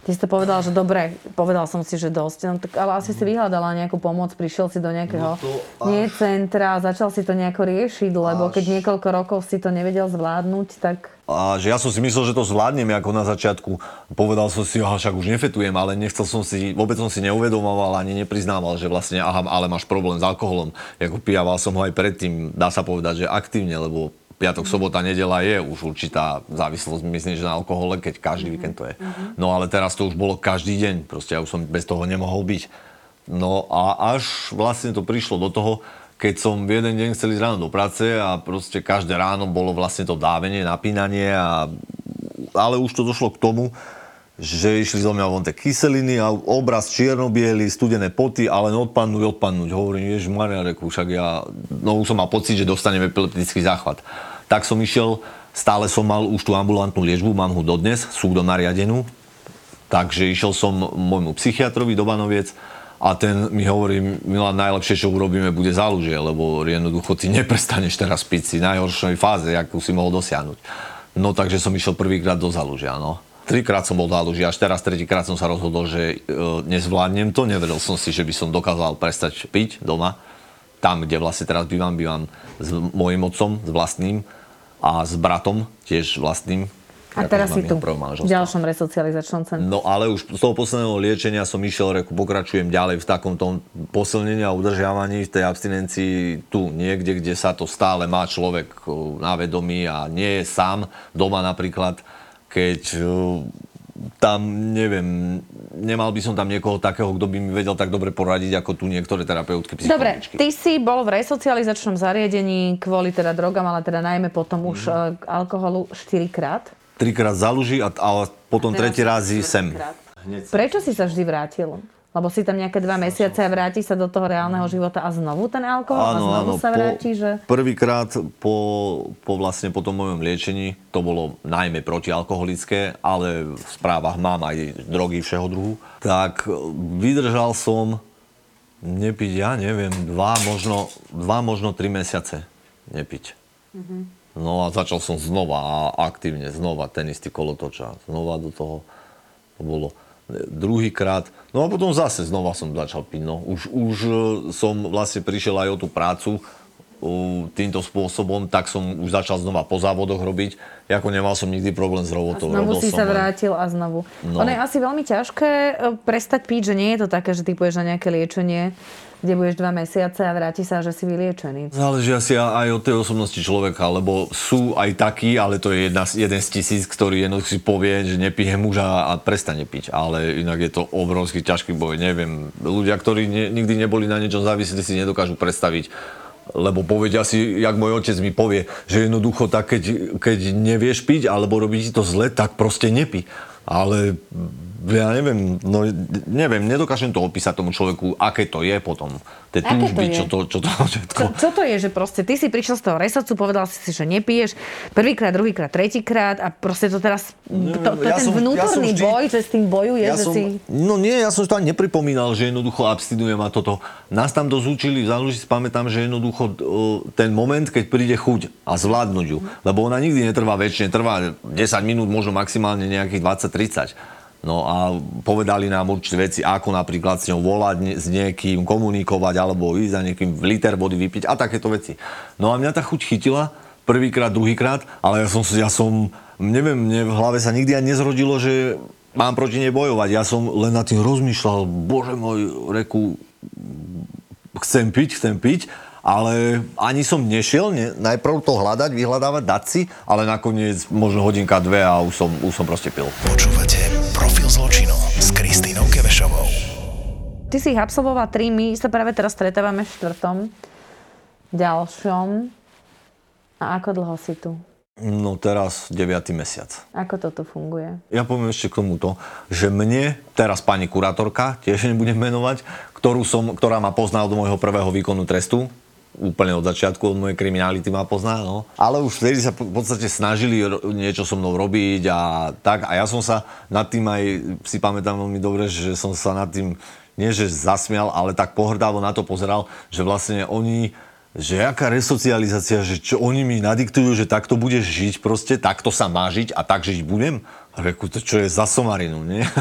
Ty si to povedal, že dobre, povedal som si, že dosť, no, tak, ale asi si vyhľadala nejakú pomoc, prišiel si do nejakého No až- nie centra, začal si to nejako riešiť, lebo Až- keď niekoľko rokov si to nevedel zvládnuť, tak A že ja som si myslel, že to zvládnem ako na začiatku. Povedal som si, aha, však už nefetujem, ale nechcel som si, vôbec som si neuvedomoval ani nepriznával, že vlastne, aha, ale máš problém s alkoholom. Jako pijával som ho aj predtým, dá sa povedať, že aktívne, lebo piatok, sobota, nedela je už určitá závislosť, myslím, že na alkohole, keď každý víkend to je. No ale teraz to už bolo každý deň, proste ja už som bez toho nemohol byť. No a až vlastne to prišlo do toho, keď som v jeden deň chcel ísť ráno do práce a proste každé ráno bolo vlastne to dávenie, napínanie a ale už to došlo k tomu, že išli zo mňa von tie kyseliny a obraz čierno studené poty, ale no odpadnúť, odpadnúť. Hovorím, ježiš Maria, reku, však ja, no už som mal pocit, že dostanem epileptický záchvat. Tak som išiel, stále som mal už tú ambulantnú liečbu, mám ho dodnes, súdom nariadenú, Takže išiel som môjmu psychiatrovi do Banoviec a ten mi hovorí, Milan, najlepšie, čo urobíme, bude zálužie, lebo jednoducho ty neprestaneš teraz piť si najhoršej fáze, akú si mohol dosiahnuť. No takže som išiel prvýkrát do zálužia, no. Trikrát som bol v záluži, až teraz tretíkrát som sa rozhodol, že e, nezvládnem to. Nevedel som si, že by som dokázal prestať piť doma. Tam, kde vlastne teraz bývam, bývam s mojim otcom, s vlastným a s bratom, tiež vlastným. a teraz si tu v ďalšom resocializačnom centre. No ale už z toho posledného liečenia som išiel, reku, pokračujem ďalej v takom tom posilnení a udržiavaní v tej abstinencii tu niekde, kde sa to stále má človek o, na vedomí a nie je sám doma napríklad, keď o, tam, neviem, nemal by som tam niekoho takého, kto by mi vedel tak dobre poradiť, ako tu niektoré terapeutky, Dobre, psychologičky. ty si bol v resocializačnom zariadení kvôli teda drogám, ale teda najmä potom už mm. alkoholu 4 krát. Trikrát zaluží a, a potom tretí raz sem. Prečo si sa vždy vrátil? Lebo si tam nejaké dva mesiace a vráti sa do toho reálneho života a znovu ten alkohol? A znovu sa vráti, že... Prvýkrát po, po vlastne po tom mojom liečení, to bolo najmä protialkoholické, ale v správach mám aj drogy všeho druhu, tak vydržal som nepiť, ja neviem, dva, možno, dva, možno tri mesiace nepiť. No a začal som znova a aktívne, znova ten istý kolotoč a znova do toho to bolo druhýkrát. No a potom zase znova som začal piť. No. Už, už e, som vlastne prišiel aj o tú prácu týmto spôsobom, tak som už začal znova po závodoch robiť. Jako nemal som nikdy problém s A robotou. znovu robil si som sa vrátil a znovu. No. Ono je asi veľmi ťažké e, prestať piť, že nie je to také, že ty pôjdeš na nejaké liečenie, kde budeš dva mesiace a vráti sa, že si vyliečený. Záleží asi aj od tej osobnosti človeka, lebo sú aj takí, ale to je jedna, jeden z tisíc, ktorý jednoducho si povie, že nepije muž a, a prestane piť. Ale inak je to obrovský ťažký boj. Neviem, ľudia, ktorí ne, nikdy neboli na niečom závislí, si nedokážu predstaviť, lebo povedia si, jak môj otec mi povie, že jednoducho tak, keď, keď nevieš piť, alebo robí ti to zle, tak proste nepí. Ale ja neviem, no neviem, nedokážem to opísať tomu človeku, aké to je potom. Tie Aké to túžby, je? čo to, čo to všetko. Čo, čo to je, že proste ty si prišiel z toho resocu, povedal si si, že nepiješ prvýkrát, druhýkrát, tretíkrát a proste to teraz, to, to ja ten som- ja som vnútorný vždy- boj, že s tým bojuješ, Ja že som, si... No nie, ja som to ani nepripomínal, že jednoducho abstinujem a toto. Nás tam dosť učili, v záluži si pamätám, že jednoducho o, ten moment, keď príde chuť a zvládnuť ju, lebo ona nikdy netrvá väčšine, trvá 10 minút, možno maximálne nejakých 20-30. No a povedali nám určité veci, ako napríklad s ňou volať s niekým, komunikovať, alebo ísť za niekým liter vody vypiť a takéto veci. No a mňa tá chuť chytila, prvýkrát, druhýkrát, ale ja som, ja som, neviem, mne v hlave sa nikdy ani nezrodilo, že mám proti nej bojovať. Ja som len nad tým rozmýšľal, bože môj, reku, chcem piť, chcem piť, ale ani som nešiel, ne, najprv to hľadať, vyhľadávať, dať si, ale nakoniec možno hodinka, dve a už som, už som proste pil. Počúvate Profil zločinu s Kristínou Kevešovou. Ty si ich absolvoval tri, my sa práve teraz stretávame v štvrtom, ďalšom. A ako dlho si tu? No teraz 9. mesiac. Ako to tu funguje? Ja poviem ešte k tomuto, že mne, teraz pani kurátorka, tiež nebudem menovať, ktorú som, ktorá ma pozná od môjho prvého výkonu trestu, úplne od začiatku, od mojej kriminality ma pozná, no. Ale už vtedy sa v podstate snažili ro- niečo so mnou robiť a tak. A ja som sa nad tým aj, si pamätám veľmi dobre, že som sa nad tým, nie že zasmial, ale tak pohrdavo na to pozeral, že vlastne oni že aká resocializácia, že čo oni mi nadiktujú, že takto budeš žiť proste, takto sa má žiť a tak žiť budem. Reku, to čo je za somarinu, nie?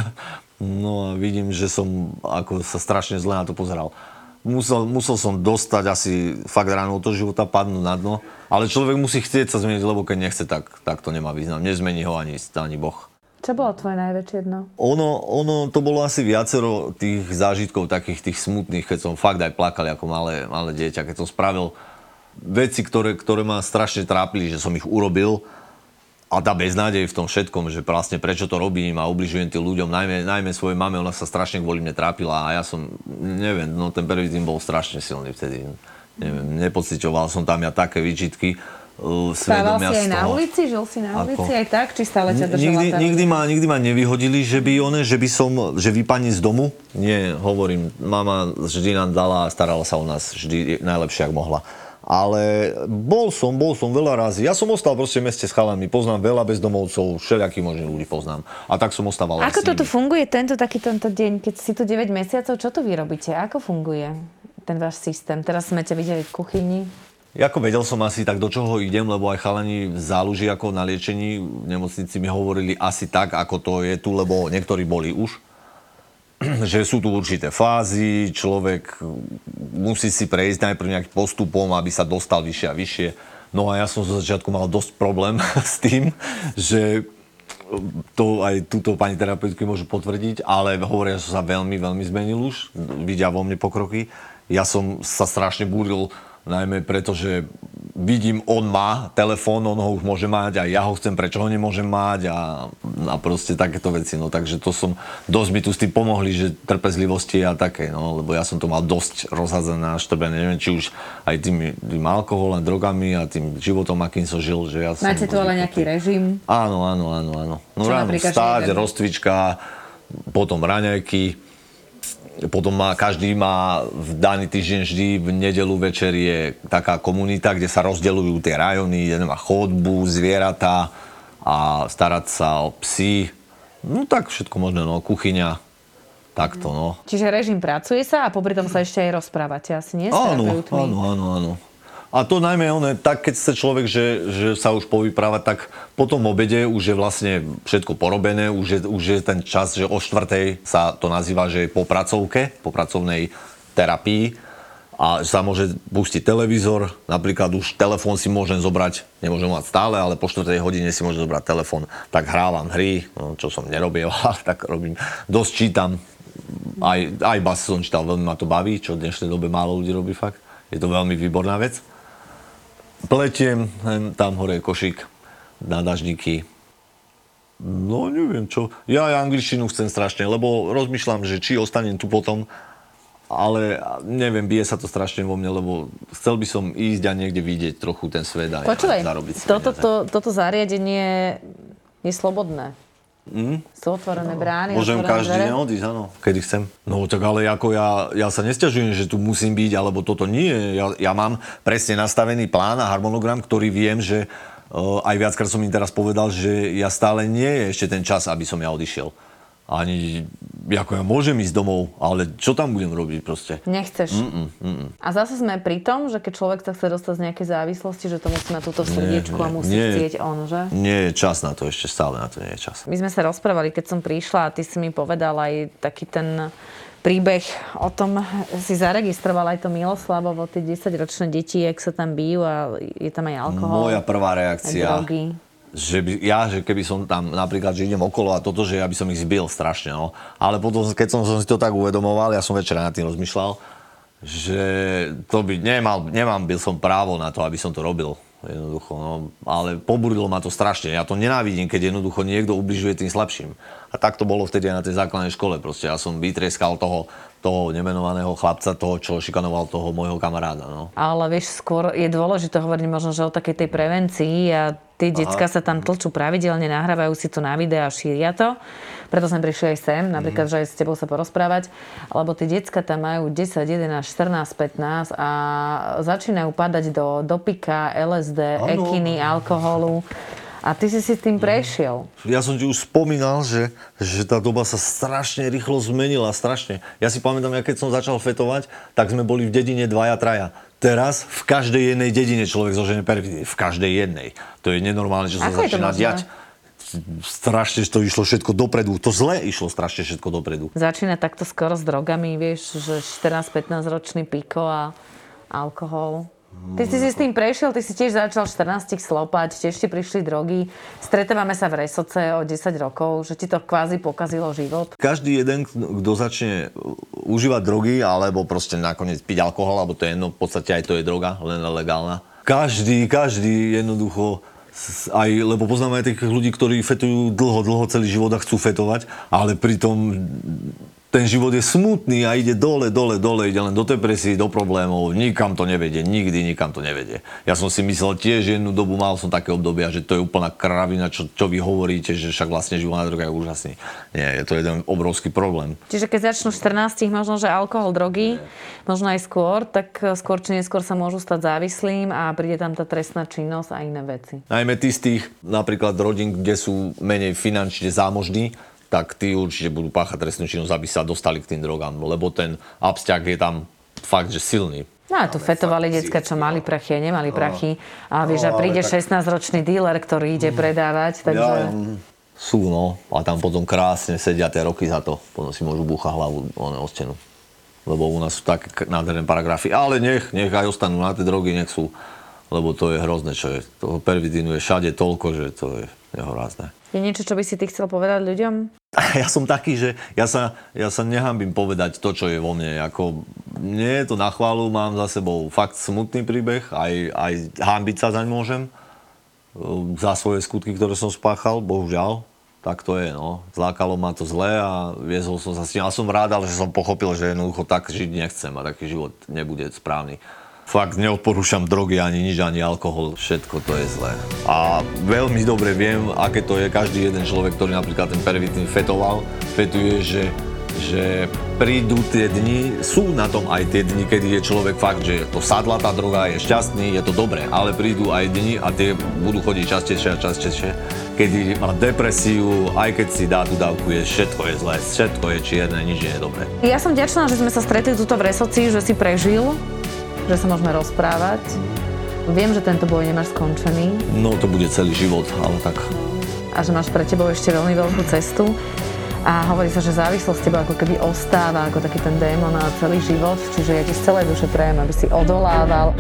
No a vidím, že som ako sa strašne zle na to pozeral. Musel, musel som dostať asi fakt ráno do života, padnúť na dno. Ale človek musí chcieť sa zmeniť, lebo keď nechce, tak, tak to nemá význam. Nezmení ho ani, ani Boh. Čo bolo tvoje najväčšie dno? Ono, ono, to bolo asi viacero tých zážitkov, takých tých smutných, keď som fakt aj plakal ako malé, malé dieťa, keď som spravil veci, ktoré, ktoré ma strašne trápili, že som ich urobil a tá beznádej v tom všetkom, že vlastne prečo to robím a ubližujem tým ľuďom, najmä, najmä svojej mame, ona sa strašne kvôli mne trápila a ja som, neviem, no ten prvý tým bol strašne silný vtedy. Neviem, nepocitoval som tam ja také výčitky. Uh, si aj na ulici? Žil si na Ako? ulici aj tak? Či stále ťa držala Nikdy, tá nikdy, ma, nikdy ma nevyhodili, že by one, že by som, že vypadni z domu. Nie, hovorím, mama vždy nám dala a starala sa o nás vždy najlepšie, ak mohla. Ale bol som, bol som veľa razy. Ja som ostal proste v meste s chalami. Poznám veľa bezdomovcov, všelijakých možných ľudí poznám. A tak som ostával Ako toto funguje, tento taký tento deň, keď si tu 9 mesiacov, čo tu vy robíte? Ako funguje ten váš systém? Teraz sme ťa videli v kuchyni. Ako vedel som asi tak, do čoho idem, lebo aj chalani záluží ako na liečení v nemocnici mi hovorili asi tak, ako to je tu, lebo niektorí boli už. že sú tu určité fázy, človek musí si prejsť najprv nejakým postupom, aby sa dostal vyššie a vyššie. No a ja som zo začiatku mal dosť problém s tým, že to aj túto pani terapeutky môžu potvrdiť, ale hovoria, že sa veľmi, veľmi zmenil už, vidia vo mne pokroky. Ja som sa strašne búril, najmä preto, že vidím, on má telefón, on ho už môže mať a ja ho chcem, prečo ho nemôžem mať a, a proste takéto veci. No takže to som, dosť mi tu s tým pomohli, že trpezlivosti a také, no, lebo ja som to mal dosť rozhádzané a štrbené, neviem, či už aj tým, tým alkoholom, drogami a tým životom, akým som žil, že ja. Máte tu ale nejaký režim? Áno, áno, áno, áno. No Čo ráno vstať, rozcvička, potom raňajky, potom má, každý má v daný týždeň vždy v nedelu večer je taká komunita, kde sa rozdeľujú tie rajony, jeden má chodbu, zvieratá a starať sa o psy. No tak všetko možné, no, kuchyňa, takto, no. Čiže režim pracuje sa a popri tom sa ešte aj rozprávate, asi nie? Áno, áno, áno, áno. A to najmä one, tak keď chce človek, že, že sa už povyprávať, tak po tom obede už je vlastne všetko porobené, už je, už je ten čas, že o štvrtej sa to nazýva, že je po pracovke, po pracovnej terapii a sa môže pustiť televízor, napríklad už telefón si môžem zobrať, nemôžem mať stále, ale po 4 hodine si môžem zobrať telefón, tak hrávam hry, no, čo som nerobil, ale tak robím, dosť čítam, aj, aj bas som čítal, veľmi ma to baví, čo v dnešnej dobe málo ľudí robí fakt. Je to veľmi výborná vec. Pletiem, tam hore je košík na dažníky. No neviem čo. Ja angličtinu chcem strašne, lebo rozmýšľam, že či ostanem tu potom, ale neviem, bije sa to strašne vo mne, lebo chcel by som ísť a niekde vidieť trochu ten svet a Počúvaj, zarobiť si toto, to, toto zariadenie je slobodné. Mm. Sú otvorené brány, Môžem otvorené každý deň odísť, áno. Kedy chcem. No tak ale ako ja, ja sa nestiažujem, že tu musím byť, alebo toto nie. Ja, ja mám presne nastavený plán a harmonogram, ktorý viem, že uh, aj viackrát som im teraz povedal, že ja stále nie je ešte ten čas, aby som ja odišiel. Ani, ako ja môžem ísť domov, ale čo tam budem robiť proste? Nechceš. Mm-mm, mm-mm. A zase sme pri tom, že keď človek sa chce dostať z nejakej závislosti, že to musí mať túto srdiečku a musí nie. chcieť on, že? Nie je čas na to, ešte stále na to nie je čas. My sme sa rozprávali, keď som prišla a ty si mi povedal aj taký ten príbeh o tom, si zaregistroval aj to Miloslavovo, tie 10-ročné deti, jak sa tam bijú a je tam aj alkohol. Moja prvá reakcia, drogy. Že by, ja, že keby som tam napríklad, že idem okolo a toto, že ja by som ich zbil strašne, no. Ale potom, keď som, som si to tak uvedomoval, ja som večera nad tým rozmýšľal, že to by, nemal, nemám byl som právo na to, aby som to robil. Jednoducho, no. Ale poburilo ma to strašne. Ja to nenávidím, keď jednoducho niekto ubližuje tým slabším. A tak to bolo vtedy aj na tej základnej škole. Proste ja som vytrieskal toho, toho nemenovaného chlapca, toho, čo šikanoval toho môjho kamaráda. No. Ale vieš, skôr je dôležité hovoriť možno, že o takej tej prevencii a tie decka sa tam tlčú pravidelne, nahrávajú si to na video a šíria to. Preto sme prišli aj sem, napríklad, Mhm. že aj s tebou sa porozprávať, lebo tie decka tam majú 10, 11, 14, 15 a začínajú padať do dopika, LSD, Áno. ekiny, alkoholu. A ty si si Mhm. tým prešiel. Ja som ti už spomínal, že, že tá doba sa strašne rýchlo zmenila, strašne. Ja si pamätám, ja keď som začal fetovať, tak sme boli v dedine dvaja, traja. Teraz v každej jednej dedine človek zožene perfidne. V každej jednej. To je nenormálne, že sa Ako začína diať. strašne to išlo všetko dopredu. To zle išlo strašne všetko dopredu. Začína takto skoro s drogami, vieš, že 14-15 ročný piko a alkohol. Ty si si s tým prešiel, ty si tiež začal 14 slopať, tiež ti prišli drogy. Stretávame sa v Resoce o 10 rokov, že ti to kvázi pokazilo život. Každý jeden, kto začne užívať drogy, alebo proste nakoniec piť alkohol, alebo to je jedno, v podstate aj to je droga, len legálna. Každý, každý jednoducho aj, lebo poznáme aj tých ľudí, ktorí fetujú dlho, dlho celý život a chcú fetovať, ale pritom ten život je smutný a ide dole, dole, dole, ide len do depresí, do problémov, nikam to nevedie, nikdy nikam to nevedie. Ja som si myslel tiež jednu dobu, mal som také obdobia, že to je úplná kravina, čo, čo vy hovoríte, že však vlastne život na droga je úžasný. Nie, je to jeden obrovský problém. Čiže keď začnú v 14, možno, že alkohol, drogy, možno aj skôr, tak eh, skôr či neskôr sa môžu stať závislým a príde tam tá trestná činnosť a iné veci. Najmä tí z tých napríklad rodín, kde sú menej finančne zámožní, tak tí určite budú páchať trestnú činnosť, aby sa dostali k tým drogám, lebo ten absťak je tam fakt, že silný. No a tu fetovali decka, čo mali prachy a nemali prachy. A vieš, a príde 16-ročný díler, ktorý ide predávať, takže... Sú, no. A tam potom krásne sedia tie roky za to. Potom si môžu búchať hlavu o stenu. Lebo u nás sú také nádherné paragrafy. Ale nech, nech aj ostanú na tie drogy, nech sú. Lebo to je hrozné, čo je. Toho pervidínu je všade toľko, že to je nehorázne. Je niečo, čo by si ty chcel povedať ľuďom? ja som taký, že ja sa, ja sa nehambím povedať to, čo je vo mne. Ako, nie je to na chválu, mám za sebou fakt smutný príbeh, aj, aj hambiť sa zaň môžem uh, za svoje skutky, ktoré som spáchal, bohužiaľ. Tak to je, no. Zlákalo ma to zle a viezol som sa s tým. Ale som rád, ale že som pochopil, že jednoducho tak žiť nechcem a taký život nebude správny. Fakt neodporúčam drogy ani nič, ani alkohol, všetko to je zlé. A veľmi dobre viem, aké to je každý jeden človek, ktorý napríklad ten pervitín fetoval, fetuje, že, že prídu tie dni, sú na tom aj tie dni, kedy je človek fakt, že to sadla tá droga, je šťastný, je to dobré, ale prídu aj dni a tie budú chodiť častejšie a častejšie, kedy má depresiu, aj keď si dá tú dávku, je všetko je zlé, všetko je čierne, nič nie je dobré. Ja som ďačná, že sme sa stretli tuto v Resoci, že si prežil, že sa môžeme rozprávať. Viem, že tento boj nemáš skončený No to bude celý život, ale tak a že máš pre tebou ešte veľmi veľkú cestu. A hovorí sa, že závislosť teba ako keby ostáva ako taký ten démon na celý život, čiže ja ti z celej duše prajem, aby si odolával.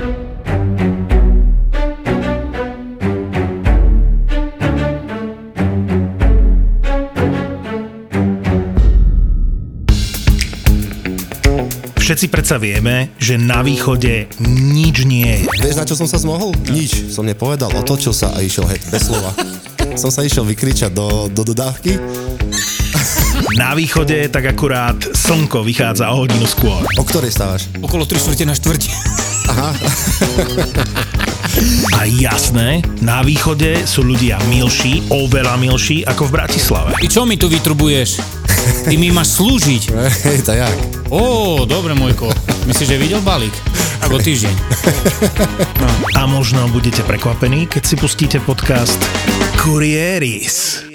Všetci predsa vieme, že na východe nič nie je. Vieš, na čo som sa zmohol? Nič. Som nepovedal, otočil sa a išiel heď, bez slova. som sa išiel vykričať do, do dodávky. Na východe tak akurát slnko vychádza o hodinu skôr. O ktorej stávaš? Okolo 3 čtvrte na štvrť. A jasné, na východe sú ľudia milší, oveľa milší ako v Bratislave. Ty čo mi tu vytrubuješ? Ty mi máš slúžiť. Hej, to jak? Ó, dobre, môjko. Myslíš, že videl balík? O týždeň. A možno budete prekvapení, keď si pustíte podcast Kurieris.